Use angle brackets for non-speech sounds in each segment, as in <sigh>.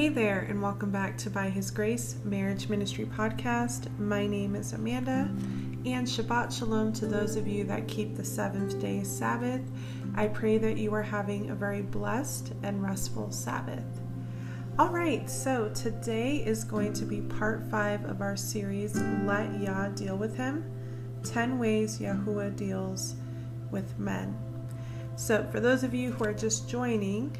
Hey there, and welcome back to By His Grace Marriage Ministry Podcast. My name is Amanda, and Shabbat Shalom to those of you that keep the seventh day Sabbath. I pray that you are having a very blessed and restful Sabbath. All right, so today is going to be part five of our series, Let Yah Deal with Him 10 Ways Yahuwah Deals with Men. So, for those of you who are just joining,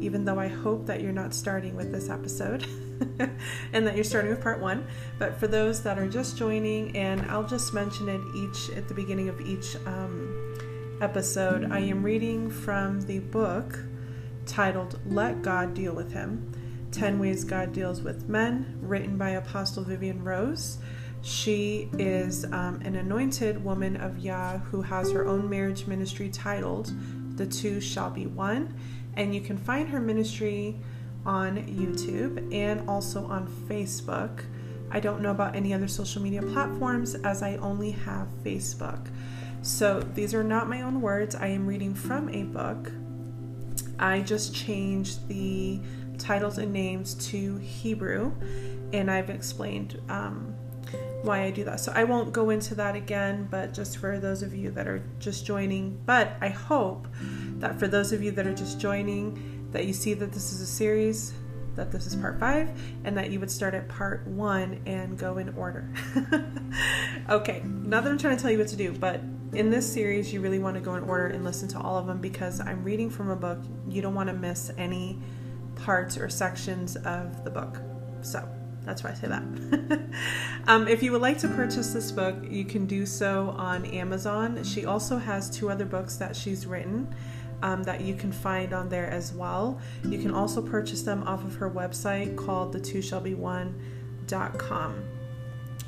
even though I hope that you're not starting with this episode <laughs> and that you're starting with part one, but for those that are just joining, and I'll just mention it each at the beginning of each um, episode, I am reading from the book titled Let God Deal with Him 10 Ways God Deals with Men, written by Apostle Vivian Rose. She is um, an anointed woman of Yah who has her own marriage ministry titled The Two Shall Be One. And you can find her ministry on YouTube and also on Facebook. I don't know about any other social media platforms as I only have Facebook. So these are not my own words. I am reading from a book. I just changed the titles and names to Hebrew, and I've explained um, why I do that. So I won't go into that again, but just for those of you that are just joining, but I hope that for those of you that are just joining, that you see that this is a series, that this is part five, and that you would start at part one and go in order. <laughs> okay, not that I'm trying to tell you what to do, but in this series, you really want to go in order and listen to all of them because I'm reading from a book. You don't want to miss any parts or sections of the book. So, that's why I say that. <laughs> um, if you would like to purchase this book, you can do so on Amazon. She also has two other books that she's written um, that you can find on there as well. You can also purchase them off of her website called the two shall be one.com.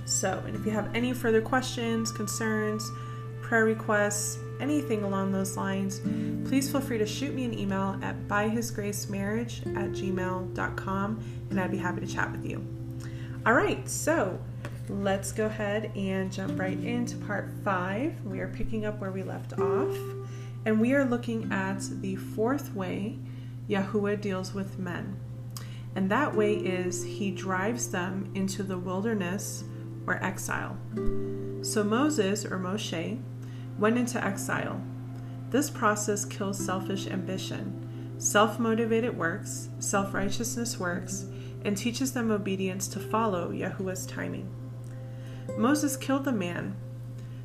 So, and if you have any further questions, concerns, prayer requests, anything along those lines, please feel free to shoot me an email at byhisgracemarriage at gmail.com and I'd be happy to chat with you. All right, so let's go ahead and jump right into part five. We are picking up where we left off, and we are looking at the fourth way Yahuwah deals with men. And that way is he drives them into the wilderness or exile. So Moses or Moshe went into exile. This process kills selfish ambition, self motivated works, self righteousness works, and teaches them obedience to follow Yahuwah's timing. Moses killed the man,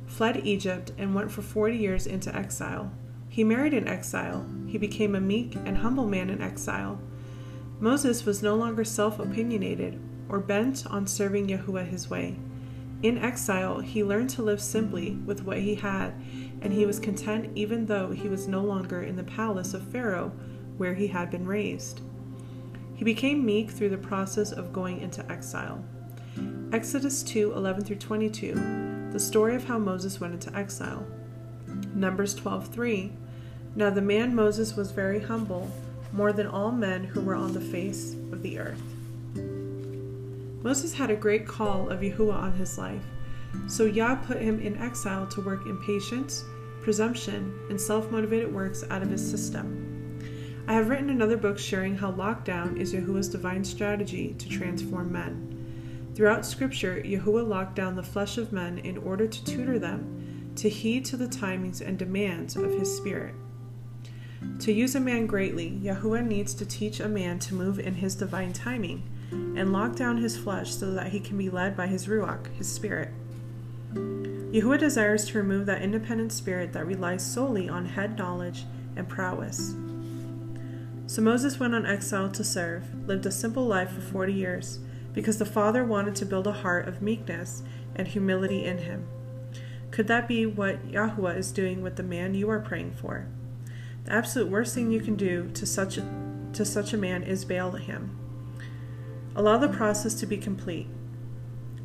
fled Egypt, and went for 40 years into exile. He married in exile. He became a meek and humble man in exile. Moses was no longer self opinionated or bent on serving Yahuwah his way. In exile, he learned to live simply with what he had, and he was content even though he was no longer in the palace of Pharaoh where he had been raised. He became meek through the process of going into exile. Exodus 2 11 through 22, the story of how Moses went into exile. Numbers 12 3, now the man Moses was very humble, more than all men who were on the face of the earth. Moses had a great call of Yahuwah on his life, so Yah put him in exile to work impatience, presumption, and self motivated works out of his system. I have written another book sharing how lockdown is Yahuwah's divine strategy to transform men. Throughout Scripture, Yahuwah locked down the flesh of men in order to tutor them to heed to the timings and demands of His Spirit. To use a man greatly, Yahuwah needs to teach a man to move in his divine timing and lock down his flesh so that he can be led by his Ruach, his Spirit. Yahuwah desires to remove that independent spirit that relies solely on head knowledge and prowess. So Moses went on exile to serve, lived a simple life for 40 years, because the Father wanted to build a heart of meekness and humility in him. Could that be what Yahuwah is doing with the man you are praying for? The absolute worst thing you can do to such a, to such a man is bail him. Allow the process to be complete.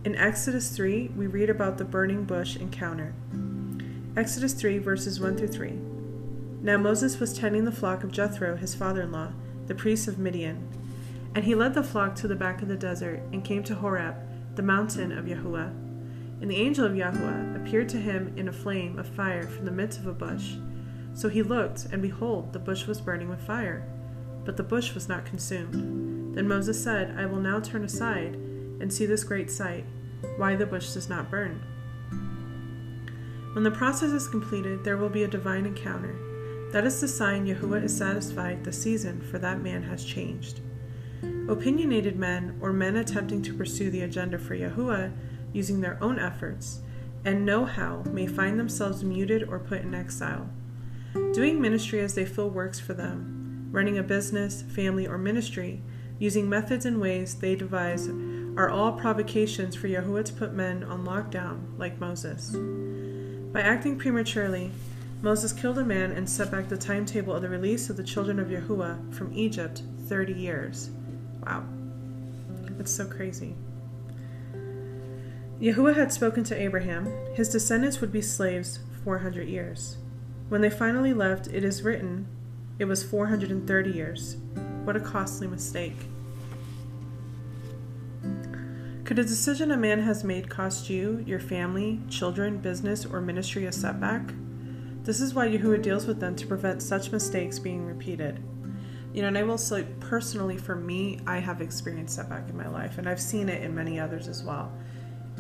In Exodus 3, we read about the burning bush encounter. Exodus 3, verses 1 through 3. Now Moses was tending the flock of Jethro, his father in law, the priest of Midian. And he led the flock to the back of the desert and came to Horeb, the mountain of Yahuwah. And the angel of Yahuwah appeared to him in a flame of fire from the midst of a bush. So he looked, and behold, the bush was burning with fire, but the bush was not consumed. Then Moses said, I will now turn aside and see this great sight, why the bush does not burn. When the process is completed, there will be a divine encounter. That is the sign Yahuwah is satisfied the season for that man has changed. Opinionated men, or men attempting to pursue the agenda for Yahuwah using their own efforts and know how, may find themselves muted or put in exile. Doing ministry as they feel works for them, running a business, family, or ministry, using methods and ways they devise, are all provocations for Yahuwah to put men on lockdown, like Moses. By acting prematurely, Moses killed a man and set back the timetable of the release of the children of Yahuwah from Egypt 30 years. Wow. That's so crazy. Yahuwah had spoken to Abraham. His descendants would be slaves 400 years. When they finally left, it is written it was 430 years. What a costly mistake. Could a decision a man has made cost you, your family, children, business, or ministry a setback? This is why Yahuwah deals with them to prevent such mistakes being repeated. You know, and I will say personally for me, I have experienced setback in my life, and I've seen it in many others as well.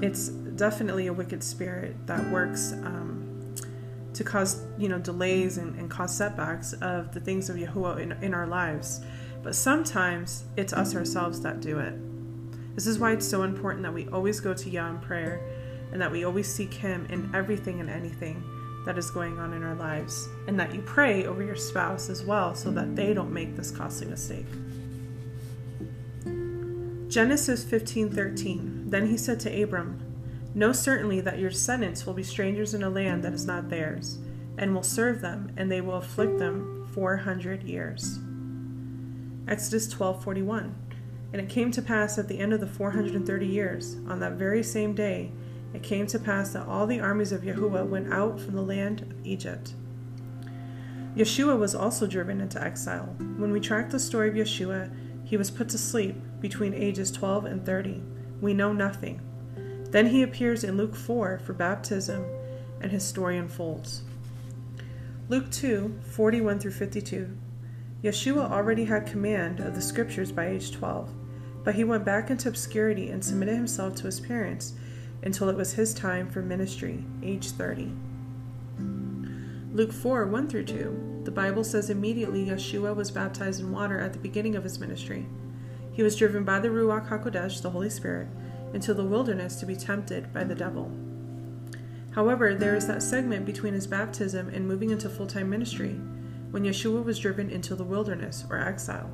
It's definitely a wicked spirit that works um, to cause, you know, delays and, and, cause setbacks of the things of Yahuwah in, in our lives. But sometimes it's us ourselves that do it. This is why it's so important that we always go to Yah in prayer and that we always seek Him in everything and anything that is going on in our lives, and that you pray over your spouse as well so that they don't make this costly mistake. Genesis 15:13 Then he said to Abram, Know certainly that your descendants will be strangers in a land that is not theirs, and will serve them, and they will afflict them 400 years. Exodus 12:41 And it came to pass at the end of the 430 years, on that very same day, it came to pass that all the armies of Yahuwah went out from the land of Egypt. Yeshua was also driven into exile. When we track the story of Yeshua, he was put to sleep between ages 12 and 30. We know nothing. Then he appears in Luke 4 for baptism, and his story unfolds. Luke 2 41 through 52. Yeshua already had command of the scriptures by age 12, but he went back into obscurity and submitted himself to his parents until it was his time for ministry, age 30. Luke 4 1 through 2. The Bible says immediately Yeshua was baptized in water at the beginning of his ministry. He was driven by the Ruach HaKodesh, the Holy Spirit, into the wilderness to be tempted by the devil. However, there is that segment between his baptism and moving into full time ministry when Yeshua was driven into the wilderness or exile.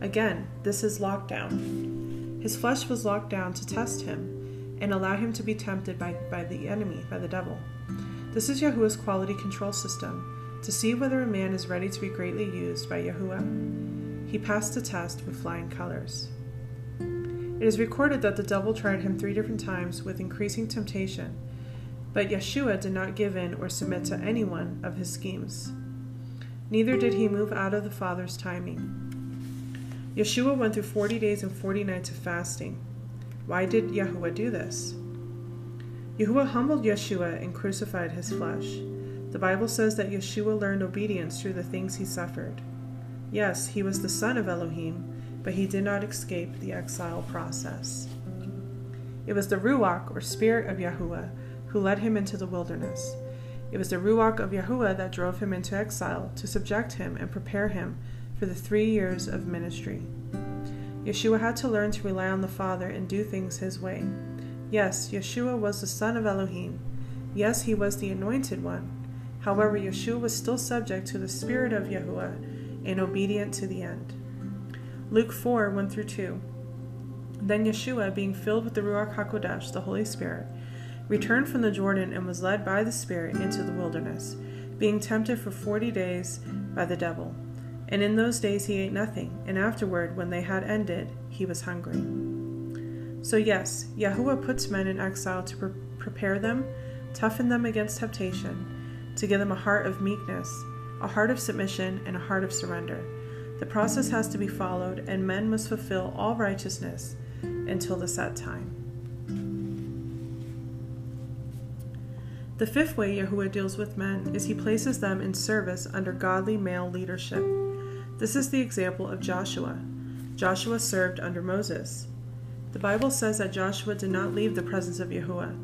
Again, this is lockdown. His flesh was locked down to test him and allow him to be tempted by, by the enemy, by the devil. This is Yahuwah's quality control system to see whether a man is ready to be greatly used by Yahuwah. He passed the test with flying colors. It is recorded that the devil tried him three different times with increasing temptation, but Yeshua did not give in or submit to any one of his schemes. Neither did he move out of the Father's timing. Yeshua went through 40 days and 40 nights of fasting. Why did Yahuwah do this? Yahuwah humbled Yeshua and crucified his flesh. The Bible says that Yeshua learned obedience through the things he suffered. Yes, he was the son of Elohim, but he did not escape the exile process. It was the Ruach, or Spirit of Yahuwah, who led him into the wilderness. It was the Ruach of Yahuwah that drove him into exile to subject him and prepare him for the three years of ministry. Yeshua had to learn to rely on the Father and do things His way. Yes, Yeshua was the Son of Elohim. Yes, he was the Anointed One. However, Yeshua was still subject to the Spirit of Yahuwah and obedient to the end. Luke 4 1 through 2. Then Yeshua, being filled with the Ruach HaKodesh, the Holy Spirit, returned from the Jordan and was led by the Spirit into the wilderness, being tempted for forty days by the devil. And in those days he ate nothing, and afterward, when they had ended, he was hungry. So, yes, Yahuwah puts men in exile to pre- prepare them, toughen them against temptation, to give them a heart of meekness, a heart of submission, and a heart of surrender. The process has to be followed, and men must fulfill all righteousness until the set time. The fifth way Yahuwah deals with men is he places them in service under godly male leadership. This is the example of Joshua. Joshua served under Moses. The Bible says that Joshua did not leave the presence of Yahuwah.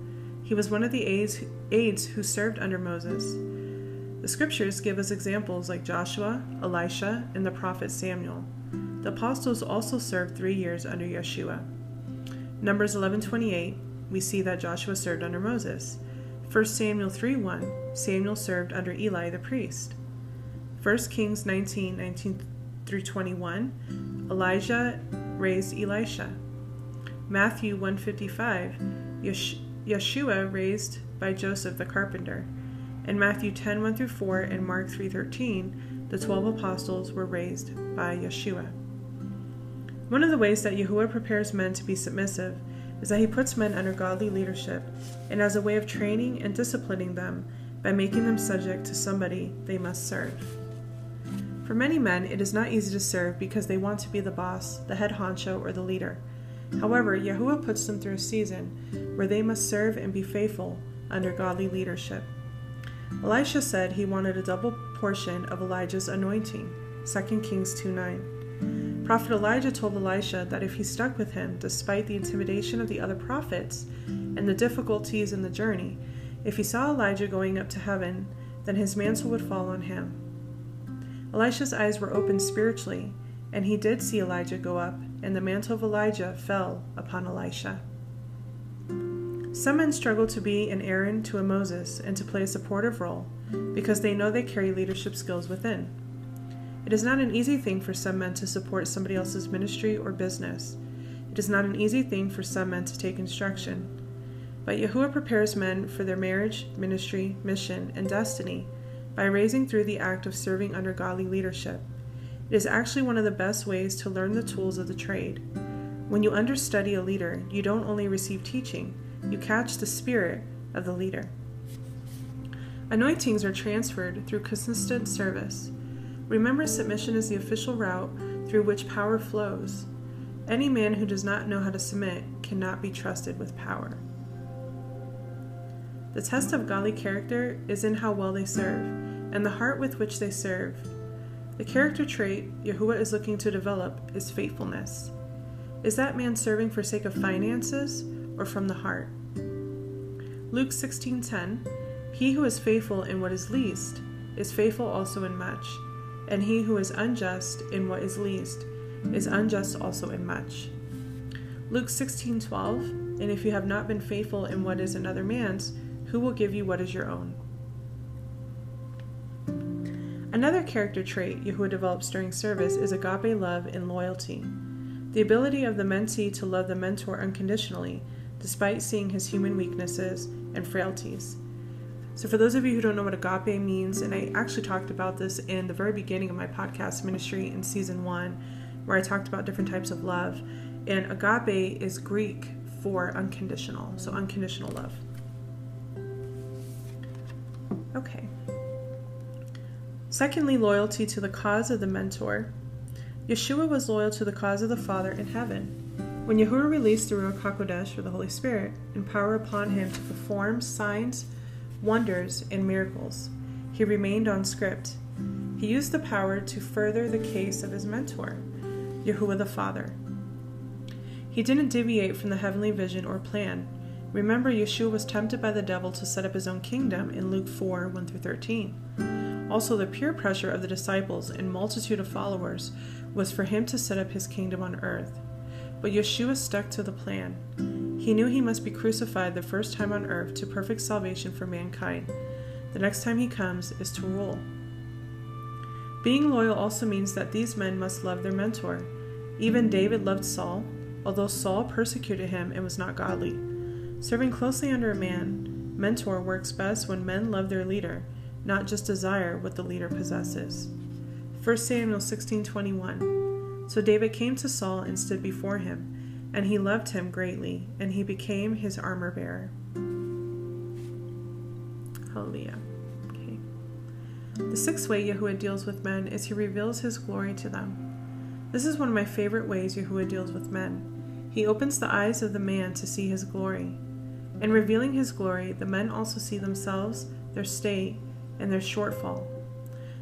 He was one of the aides, who served under Moses. The scriptures give us examples like Joshua, Elisha, and the prophet Samuel. The apostles also served three years under Yeshua. Numbers 11:28, we see that Joshua served under Moses. 1 Samuel 3:1, Samuel served under Eli the priest. 1 Kings 19, 19 through 21, Elijah raised Elisha. Matthew 155, Yeshua raised by Joseph the carpenter. In Matthew 10 1 through 4 and Mark 3:13, the 12 apostles were raised by Yeshua. One of the ways that Yahuwah prepares men to be submissive is that he puts men under godly leadership and as a way of training and disciplining them by making them subject to somebody they must serve. For many men, it is not easy to serve because they want to be the boss, the head honcho, or the leader. However, Yahuwah puts them through a season where they must serve and be faithful under godly leadership. Elisha said he wanted a double portion of Elijah's anointing. 2 Kings 2 9. Prophet Elijah told Elisha that if he stuck with him, despite the intimidation of the other prophets and the difficulties in the journey, if he saw Elijah going up to heaven, then his mantle would fall on him. Elisha's eyes were opened spiritually, and he did see Elijah go up, and the mantle of Elijah fell upon Elisha. Some men struggle to be an Aaron to a Moses and to play a supportive role because they know they carry leadership skills within. It is not an easy thing for some men to support somebody else's ministry or business. It is not an easy thing for some men to take instruction. But Yahuwah prepares men for their marriage, ministry, mission, and destiny by raising through the act of serving under godly leadership. It is actually one of the best ways to learn the tools of the trade. When you understudy a leader, you don't only receive teaching, you catch the spirit of the leader. Anointings are transferred through consistent service. Remember, submission is the official route through which power flows. Any man who does not know how to submit cannot be trusted with power. The test of godly character is in how well they serve and the heart with which they serve. The character trait Yahuwah is looking to develop is faithfulness. Is that man serving for sake of finances or from the heart? Luke 16:10 He who is faithful in what is least is faithful also in much, and he who is unjust in what is least is unjust also in much. Luke 16:12 And if you have not been faithful in what is another man's, who will give you what is your own? Another character trait Yahuwah develops during service is agape love and loyalty. The ability of the mentee to love the mentor unconditionally despite seeing his human weaknesses and frailties. So, for those of you who don't know what agape means, and I actually talked about this in the very beginning of my podcast ministry in season one, where I talked about different types of love. And agape is Greek for unconditional, so unconditional love. Okay. Secondly, loyalty to the cause of the mentor. Yeshua was loyal to the cause of the Father in heaven. When Yahuwah released the Ruach HaKodesh, or the Holy Spirit, and power upon him to perform signs, wonders, and miracles, he remained on script. He used the power to further the case of his mentor, Yahuwah the Father. He didn't deviate from the heavenly vision or plan. Remember, Yeshua was tempted by the devil to set up his own kingdom in Luke 4 1 through 13. Also, the peer pressure of the disciples and multitude of followers was for him to set up his kingdom on earth. But Yeshua stuck to the plan. He knew he must be crucified the first time on earth to perfect salvation for mankind. The next time he comes is to rule. Being loyal also means that these men must love their mentor. Even David loved Saul, although Saul persecuted him and was not godly. Serving closely under a man, mentor works best when men love their leader, not just desire what the leader possesses. 1 Samuel 16:21 so David came to Saul and stood before him, and he loved him greatly, and he became his armor bearer. Hallelujah. Okay. The sixth way Yahuwah deals with men is he reveals his glory to them. This is one of my favorite ways Yahuwah deals with men. He opens the eyes of the man to see his glory. In revealing his glory, the men also see themselves, their state, and their shortfall.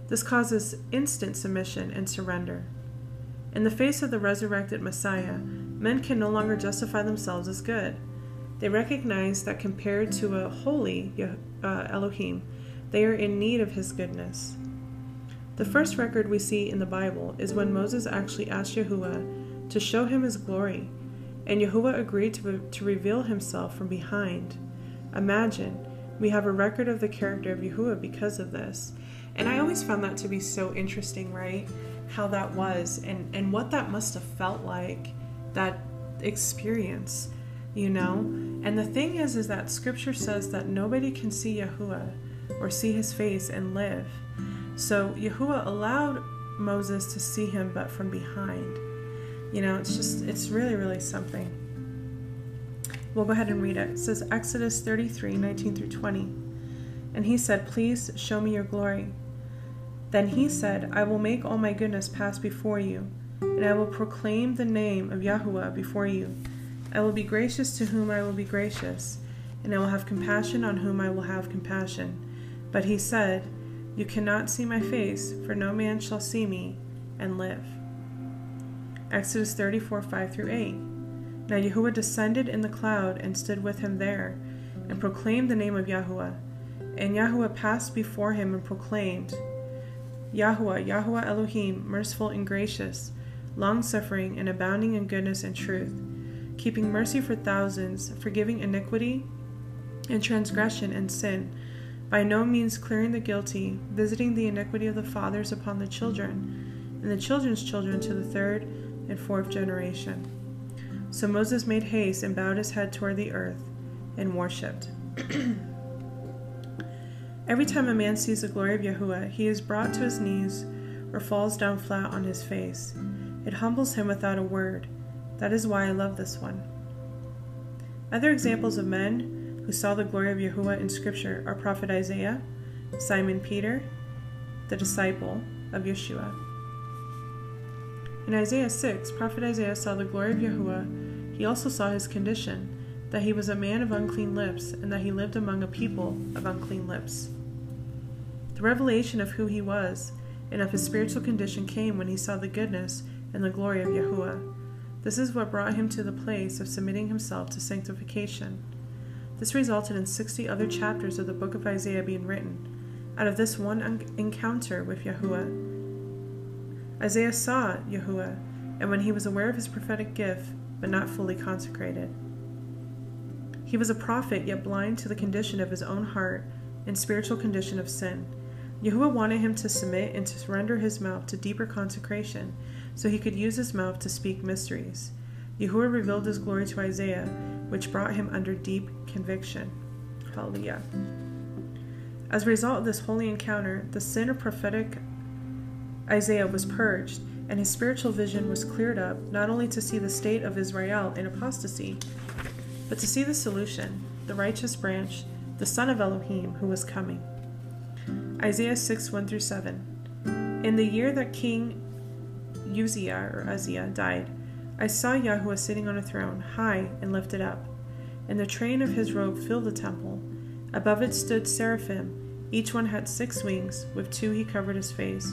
This causes instant submission and surrender. In the face of the resurrected Messiah, men can no longer justify themselves as good. They recognize that compared to a holy uh, Elohim, they are in need of his goodness. The first record we see in the Bible is when Moses actually asked Yahuwah to show him his glory, and Yahuwah agreed to, to reveal himself from behind. Imagine, we have a record of the character of Yahuwah because of this. And I always found that to be so interesting, right? How that was and, and what that must have felt like, that experience, you know? And the thing is, is that scripture says that nobody can see Yahuwah or see his face and live. So Yahuwah allowed Moses to see him, but from behind. You know, it's just, it's really, really something. We'll go ahead and read it. It says Exodus 33 19 through 20. And he said, Please show me your glory. Then he said, I will make all my goodness pass before you, and I will proclaim the name of Yahweh before you. I will be gracious to whom I will be gracious, and I will have compassion on whom I will have compassion. But he said, you cannot see my face, for no man shall see me and live. Exodus 34 5 through 8. Now Yahuwah descended in the cloud and stood with him there, and proclaimed the name of Yahuwah. And Yahuwah passed before him and proclaimed, Yahuwah, Yahuwah Elohim, merciful and gracious, long suffering and abounding in goodness and truth, keeping mercy for thousands, forgiving iniquity and transgression and sin by no means clearing the guilty, visiting the iniquity of the fathers upon the children, and the children's children to the third and fourth generation. So Moses made haste and bowed his head toward the earth and worshipped. <clears throat> Every time a man sees the glory of Yahuwah, he is brought to his knees or falls down flat on his face. It humbles him without a word. That is why I love this one. Other examples of men who saw the glory of Yahuwah in Scripture are Prophet Isaiah, Simon Peter, the disciple of Yeshua. In Isaiah 6, Prophet Isaiah saw the glory of Yahuwah. He also saw his condition, that he was a man of unclean lips, and that he lived among a people of unclean lips. The revelation of who he was and of his spiritual condition came when he saw the goodness and the glory of Yahuwah. This is what brought him to the place of submitting himself to sanctification. This resulted in 60 other chapters of the book of Isaiah being written out of this one encounter with Yahuwah. Isaiah saw Yahuwah, and when he was aware of his prophetic gift, but not fully consecrated. He was a prophet, yet blind to the condition of his own heart and spiritual condition of sin. Yahuwah wanted him to submit and to surrender his mouth to deeper consecration so he could use his mouth to speak mysteries. Yahuwah revealed his glory to Isaiah, which brought him under deep conviction. Hallelujah. As a result of this holy encounter, the sin of prophetic Isaiah was purged, and his spiritual vision was cleared up, not only to see the state of Israel in apostasy, but to see the solution, the righteous branch, the son of Elohim, who was coming. Isaiah 6 1 through 7. In the year that King Uzziah or Uzziah died, I saw Yahuwah sitting on a throne, high and lifted up, and the train of his robe filled the temple. Above it stood seraphim. Each one had six wings. With two he covered his face,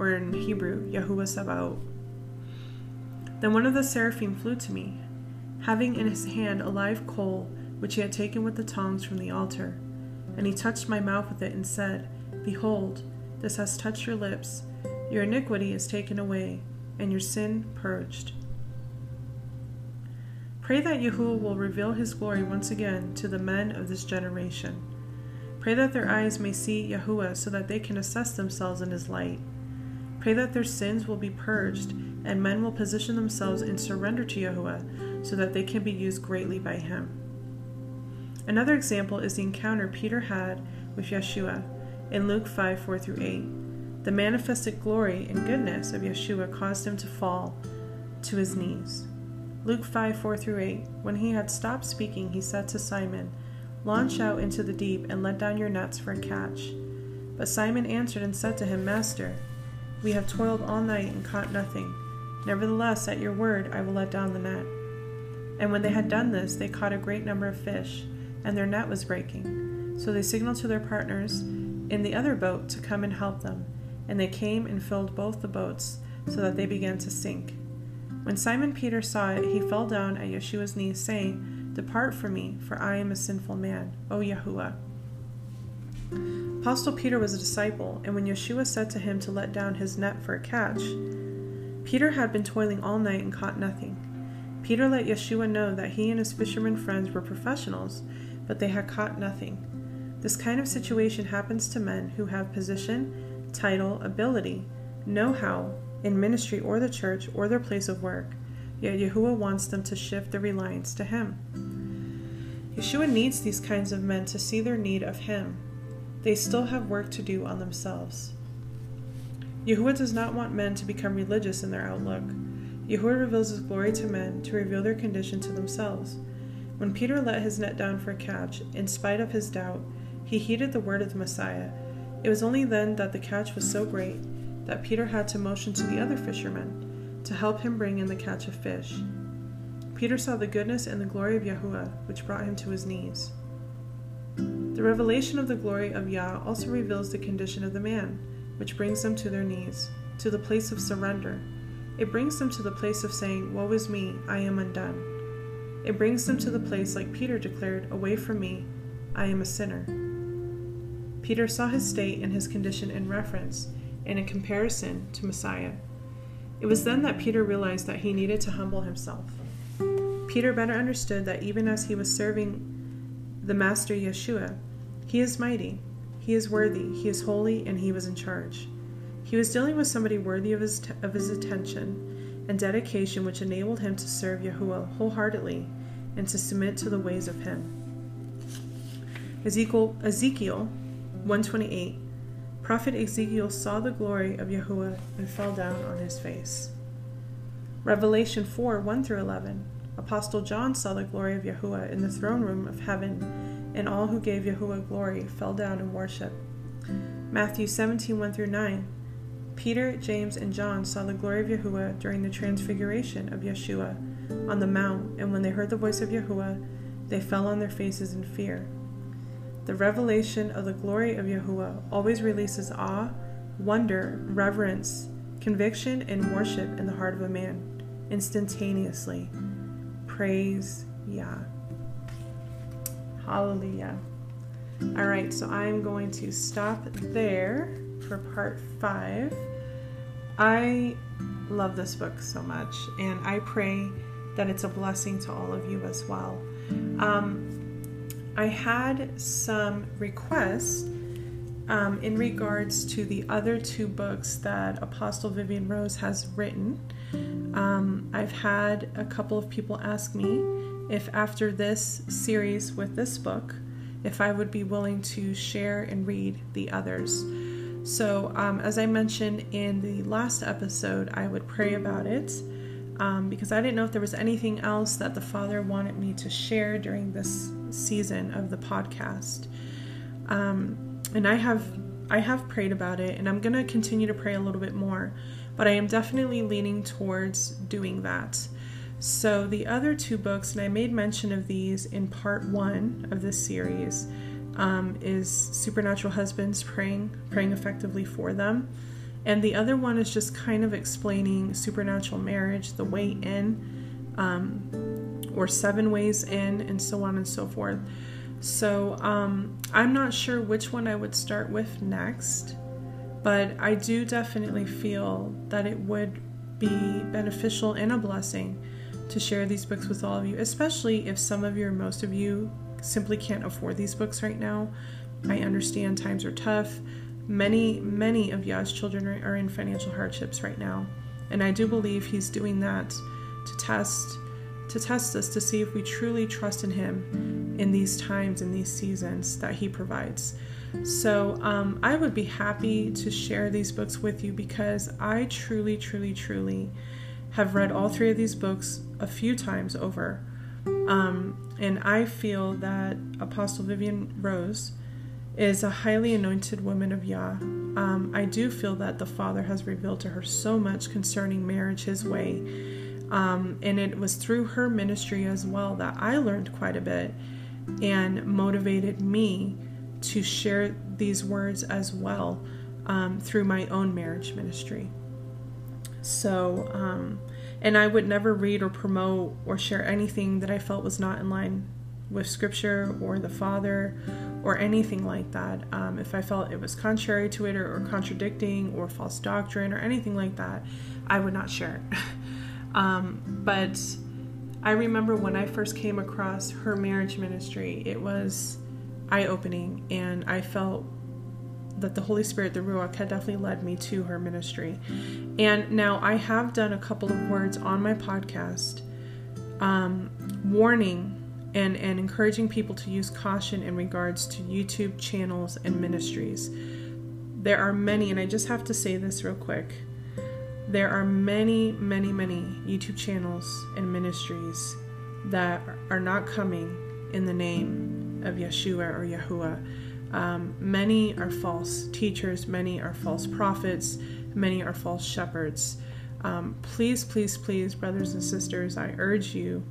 Or in Hebrew, Yahuwah Sabaoth. Then one of the seraphim flew to me, having in his hand a live coal which he had taken with the tongs from the altar. And he touched my mouth with it and said, Behold, this has touched your lips. Your iniquity is taken away, and your sin purged. Pray that Yahuwah will reveal his glory once again to the men of this generation. Pray that their eyes may see Yahuwah so that they can assess themselves in his light. Pray that their sins will be purged and men will position themselves in surrender to Yahuwah so that they can be used greatly by him. Another example is the encounter Peter had with Yeshua in Luke 5 4 through 8. The manifested glory and goodness of Yeshua caused him to fall to his knees. Luke 5 4 through 8. When he had stopped speaking, he said to Simon, Launch out into the deep and let down your nets for a catch. But Simon answered and said to him, Master, we have toiled all night and caught nothing. Nevertheless, at your word, I will let down the net. And when they had done this, they caught a great number of fish, and their net was breaking. So they signaled to their partners in the other boat to come and help them. And they came and filled both the boats, so that they began to sink. When Simon Peter saw it, he fell down at Yeshua's knees, saying, Depart from me, for I am a sinful man, O Yahuwah. Apostle Peter was a disciple, and when Yeshua said to him to let down his net for a catch, Peter had been toiling all night and caught nothing. Peter let Yeshua know that he and his fishermen friends were professionals, but they had caught nothing. This kind of situation happens to men who have position, title, ability, know how, in ministry or the church or their place of work, yet Yeshua wants them to shift their reliance to Him. Yeshua needs these kinds of men to see their need of Him. They still have work to do on themselves. Yahuwah does not want men to become religious in their outlook. Yahuwah reveals His glory to men to reveal their condition to themselves. When Peter let his net down for a catch, in spite of his doubt, he heeded the word of the Messiah. It was only then that the catch was so great that Peter had to motion to the other fishermen to help him bring in the catch of fish. Peter saw the goodness and the glory of Yahuwah, which brought him to his knees. The revelation of the glory of Yah also reveals the condition of the man, which brings them to their knees, to the place of surrender. It brings them to the place of saying, Woe is me, I am undone. It brings them to the place, like Peter declared, Away from me, I am a sinner. Peter saw his state and his condition in reference and in comparison to Messiah. It was then that Peter realized that he needed to humble himself. Peter better understood that even as he was serving the Master Yeshua, he is mighty, he is worthy, he is holy, and he was in charge. He was dealing with somebody worthy of his, of his attention and dedication, which enabled him to serve Yahuwah wholeheartedly and to submit to the ways of him. Ezekiel, Ezekiel 128 Prophet Ezekiel saw the glory of Yahuwah and fell down on his face. Revelation 4 1 through 11. Apostle John saw the glory of Yahuwah in the throne room of heaven, and all who gave Yahuwah glory fell down in worship. Matthew 17 1 through 9. Peter, James, and John saw the glory of Yahuwah during the transfiguration of Yeshua on the mount, and when they heard the voice of Yahuwah, they fell on their faces in fear. The revelation of the glory of Yahuwah always releases awe, wonder, reverence, conviction, and worship in the heart of a man instantaneously. Praise Yah. Hallelujah. All right, so I'm going to stop there for part five. I love this book so much, and I pray that it's a blessing to all of you as well. Um, I had some requests um, in regards to the other two books that Apostle Vivian Rose has written. Um, I've had a couple of people ask me if, after this series with this book, if I would be willing to share and read the others. So, um, as I mentioned in the last episode, I would pray about it um, because I didn't know if there was anything else that the Father wanted me to share during this season of the podcast. Um, and I have I have prayed about it, and I'm gonna continue to pray a little bit more, but I am definitely leaning towards doing that. So the other two books, and I made mention of these in part one of this series, um, is Supernatural Husbands praying praying effectively for them. And the other one is just kind of explaining supernatural marriage, the way in, um, or seven ways in, and so on and so forth. So um, I'm not sure which one I would start with next, but I do definitely feel that it would be beneficial and a blessing to share these books with all of you, especially if some of you or most of you simply can't afford these books right now. I understand times are tough. Many, many of Yah's children are, in financial hardships right now. And I do believe He's doing that to test to test us to see if we truly trust in him in these times in these seasons that he provides So um, I would be happy to share these books with you because I truly, truly, truly have read all three of these books a few times over. Um, and I feel that Apostle Vivian Rose is a highly anointed woman of Yah. Um, I do feel that the Father has revealed to her so much concerning marriage his way. Um, and it was through her ministry as well that I learned quite a bit and motivated me to share these words as well um, through my own marriage ministry. So, um, and I would never read or promote or share anything that I felt was not in line with Scripture or the Father or anything like that. Um, if I felt it was contrary to it or, or, contradicting or false doctrine or anything like that, I would not share it. <laughs> um, but I remember when I first came across her marriage ministry, it was eye opening, and I felt that the Holy Spirit, the Ruach, had definitely led me to her ministry. And now I have done a couple of words on my podcast um, warning and, and encouraging people to use caution in regards to YouTube channels and ministries. There are many, and I just have to say this real quick. There are many, many, many YouTube channels and ministries that are not coming in the name of Yeshua or Yahuwah um, many are false teachers, many are false prophets, many are false shepherds. Um, please, please, please, brothers and sisters, I urge you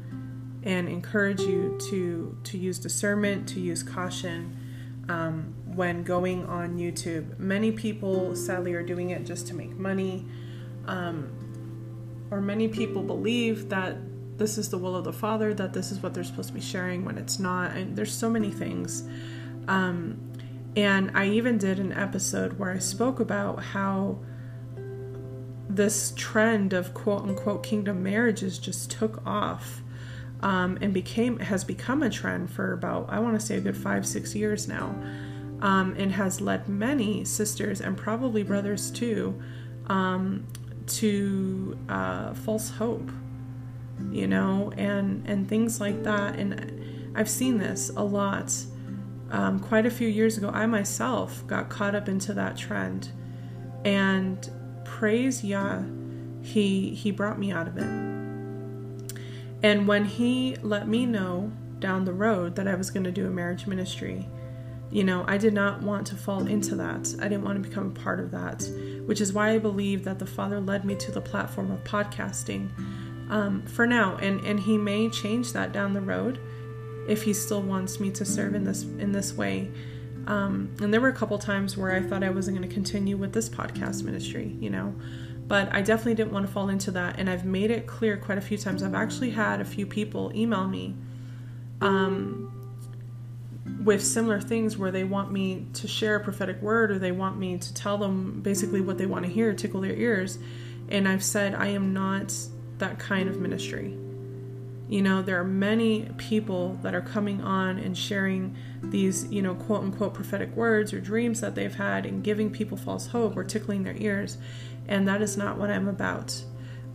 and encourage you to to use discernment, to use caution um, when going on YouTube. Many people, sadly, are doing it just to make money, um, or many people believe that this is the will of the Father, that this is what they're supposed to be sharing when it's not. And there's so many things. Um, and I even did an episode where I spoke about how this trend of quote unquote kingdom marriages just took off um, and became has become a trend for about I want to say a good five six years now, um, and has led many sisters and probably brothers too um, to uh, false hope, you know, and and things like that. And I've seen this a lot um, quite a few years ago, I myself got caught up into that trend, and praise Yah, he he brought me out of it. And when he let me know down the road that I was going to do a marriage ministry, you know, I did not want to fall into that. I didn't want to become a part of that, which is why I believe that the Father led me to the platform of podcasting um, for now. And and He may change that down the road if he still wants me to serve in this in this way. Um, and there were a couple times where I thought I wasn't going to continue with this podcast ministry, you know, but I definitely didn't want to fall into that. And I've made it clear quite a few times. I've actually had a few people email me um, with similar things where they want me to share a prophetic word or they want me to tell them basically what they want to hear, tickle their ears. And I've said, I am not that kind of ministry. You know, there are many people that are coming on and sharing these, you know, quote unquote prophetic words or dreams that they've had and giving people false hope or tickling their ears. And that is not what I'm about.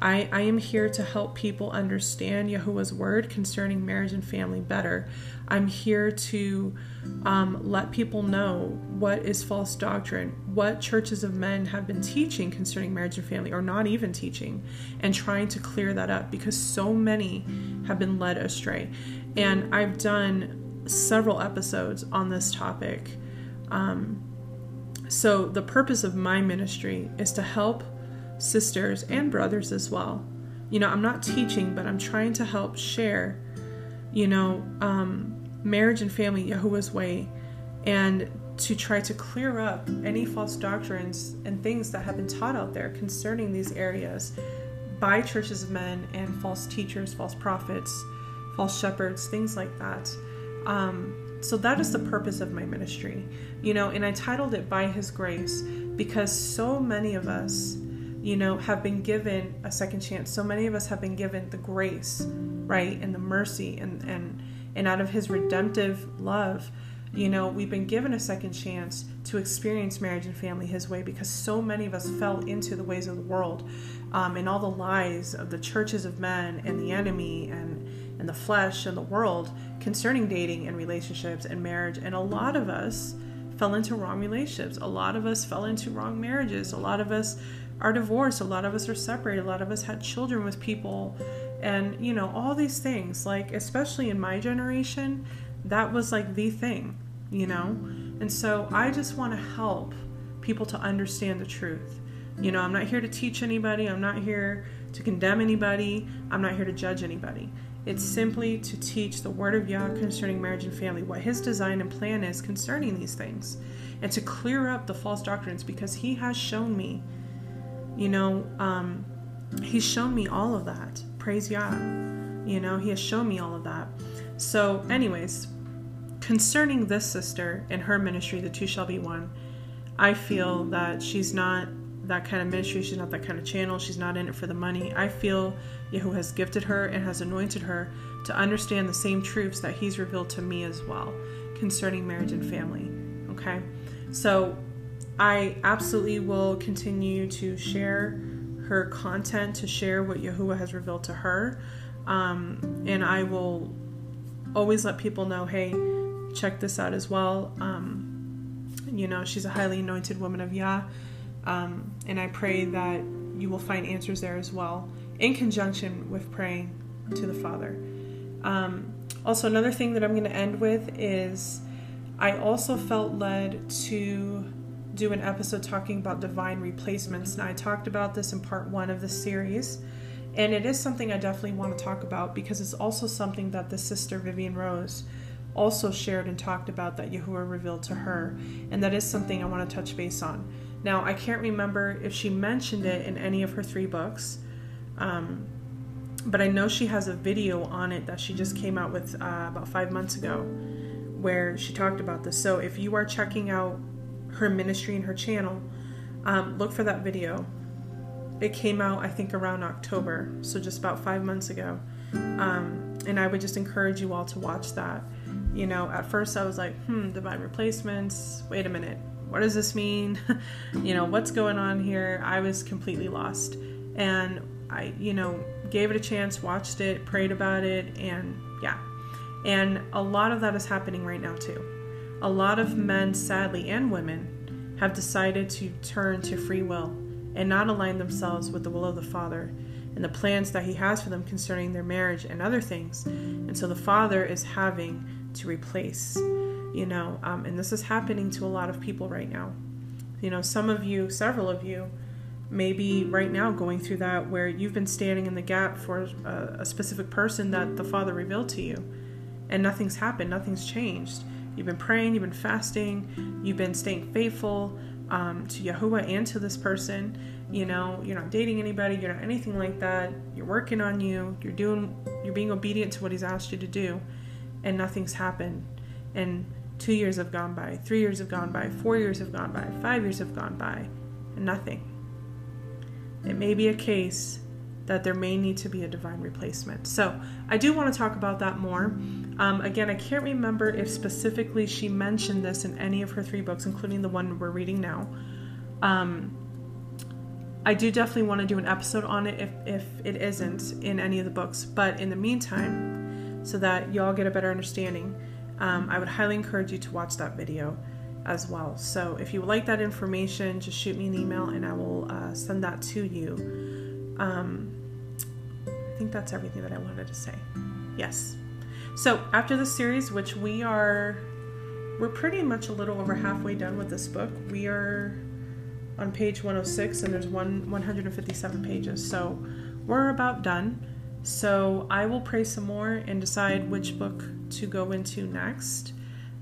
I, I am here to help people understand Yahuwah's word concerning marriage and family better. I'm here to um, let people know what is false doctrine, what churches of men have been teaching concerning marriage and family, or not even teaching, and trying to clear that up because so many have been led astray. And I've done several episodes on this topic. Um, so, the purpose of my ministry is to help sisters and brothers as well. You know, I'm not teaching, but I'm trying to help share, you know, um, marriage and family Yahuwah's way and to try to clear up any false doctrines and things that have been taught out there concerning these areas by churches of men and false teachers, false prophets, false shepherds, things like that. Um, so that is the purpose of my ministry, you know, and I titled it By His Grace because so many of us, you know, have been given a second chance. So many of us have been given the grace, right, and the mercy and and and out of his redemptive love, you know, we've been given a second chance to experience marriage and family his way because so many of us fell into the ways of the world um, and all the lies of the churches of men and the enemy and, and the flesh and the world concerning dating and relationships and marriage. And a lot of us fell into wrong relationships. A lot of us fell into wrong marriages. A lot of us are divorced. A lot of us are separated. A lot of us had children with people. And, you know, all these things, like, especially in my generation, that was like the thing, you know? And so I just want to help people to understand the truth. You know, I'm not here to teach anybody, I'm not here to condemn anybody, I'm not here to judge anybody. It's simply to teach the Word of Yah concerning marriage and family, what His design and plan is concerning these things, and to clear up the false doctrines because He has shown me, you know, um, He's shown me all of that. Praise Yah. You know, He has shown me all of that. So, anyways, concerning this sister and her ministry, the two shall be one, I feel that she's not that kind of ministry. She's not that kind of channel. She's not in it for the money. I feel Yahuwah has gifted her and has anointed her to understand the same truths that He's revealed to me as well concerning marriage and family. Okay? So I absolutely will continue to share her content, to share what Yahuwah has revealed to her. Um, and I will always let people know hey, check this out as well. Um, you know, she's a highly anointed woman of Yah. Um, and I pray that you will find answers there as well, in conjunction with praying to the Father. Um, also, another thing that I'm going to end with is I also felt led to do an episode talking about divine replacements. And I talked about this in part one of the series. And it is something I definitely want to talk about because it's also something that the sister Vivian Rose also shared and talked about that Yahuwah revealed to her. And that is something I want to touch base on. Now, I can't remember if she mentioned it in any of her three books, um, but I know she has a video on it that she just came out with uh, about five months ago where she talked about this. So if you are checking out her ministry and her channel, um, look for that video. It came out, I think, around October, so just about five months ago. Um, and I would just encourage you all to watch that. You know, at first I was like, hmm, divine replacements. Wait a minute what does this mean? <laughs> you know, what's going on here? I was completely lost. And I, you know, gave it a chance, watched it, prayed about it, and yeah. And a lot of that is happening right now, too. A lot of men, sadly, and women have decided to turn to free will and not align themselves with the will of the Father and the plans that He has for them concerning their marriage and other things. And so the Father is having to replace you know, um, and this is happening to a lot of people right now. You know, some of you, several of you, maybe right now going through that where you've been standing in the gap for a, a specific person that the Father revealed to you, and nothing's happened, nothing's changed. You've been praying, you've been fasting, you've been staying faithful um, to Yahuwah and to this person. You know, you're not dating anybody, you're not anything like that. You're working on you, you're doing, you're being obedient to what He's asked you to do, and nothing's happened. And Two years have gone by, three years have gone by, four years have gone by, five years have gone by, and nothing. It may be a case that there may need to be a divine replacement. So I do want to talk about that more. Um, again, I can't remember if specifically she mentioned this in any of her three books, including the one we're reading now. Um, I do definitely want to do an episode on it if, if it isn't in any of the books. But in the meantime, so that y'all get a better understanding, um, I would highly encourage you to watch that video as well. So if you would like that information, just shoot me an email and I will uh, send that to you. Um, I think that's everything that I wanted to say. Yes. So after the series, which we are, we're pretty much a little over halfway done with this book. We are on page 106 and there's one 157 pages. So we're about done. So I will pray some more and decide which book to go into next.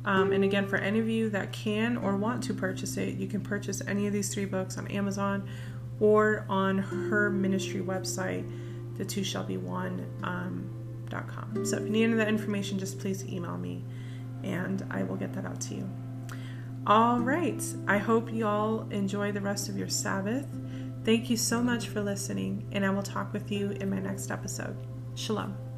Um, and again, for any of you that can or want to purchase it, you can purchase any of these three books on Amazon or on her ministry website, the two shall be one. Um, .com. So if you need any of that information, just please email me and I will get that out to you. All right. I hope you all enjoy the rest of your Sabbath. Thank you so much for listening, and I will talk with you in my next episode. Shalom.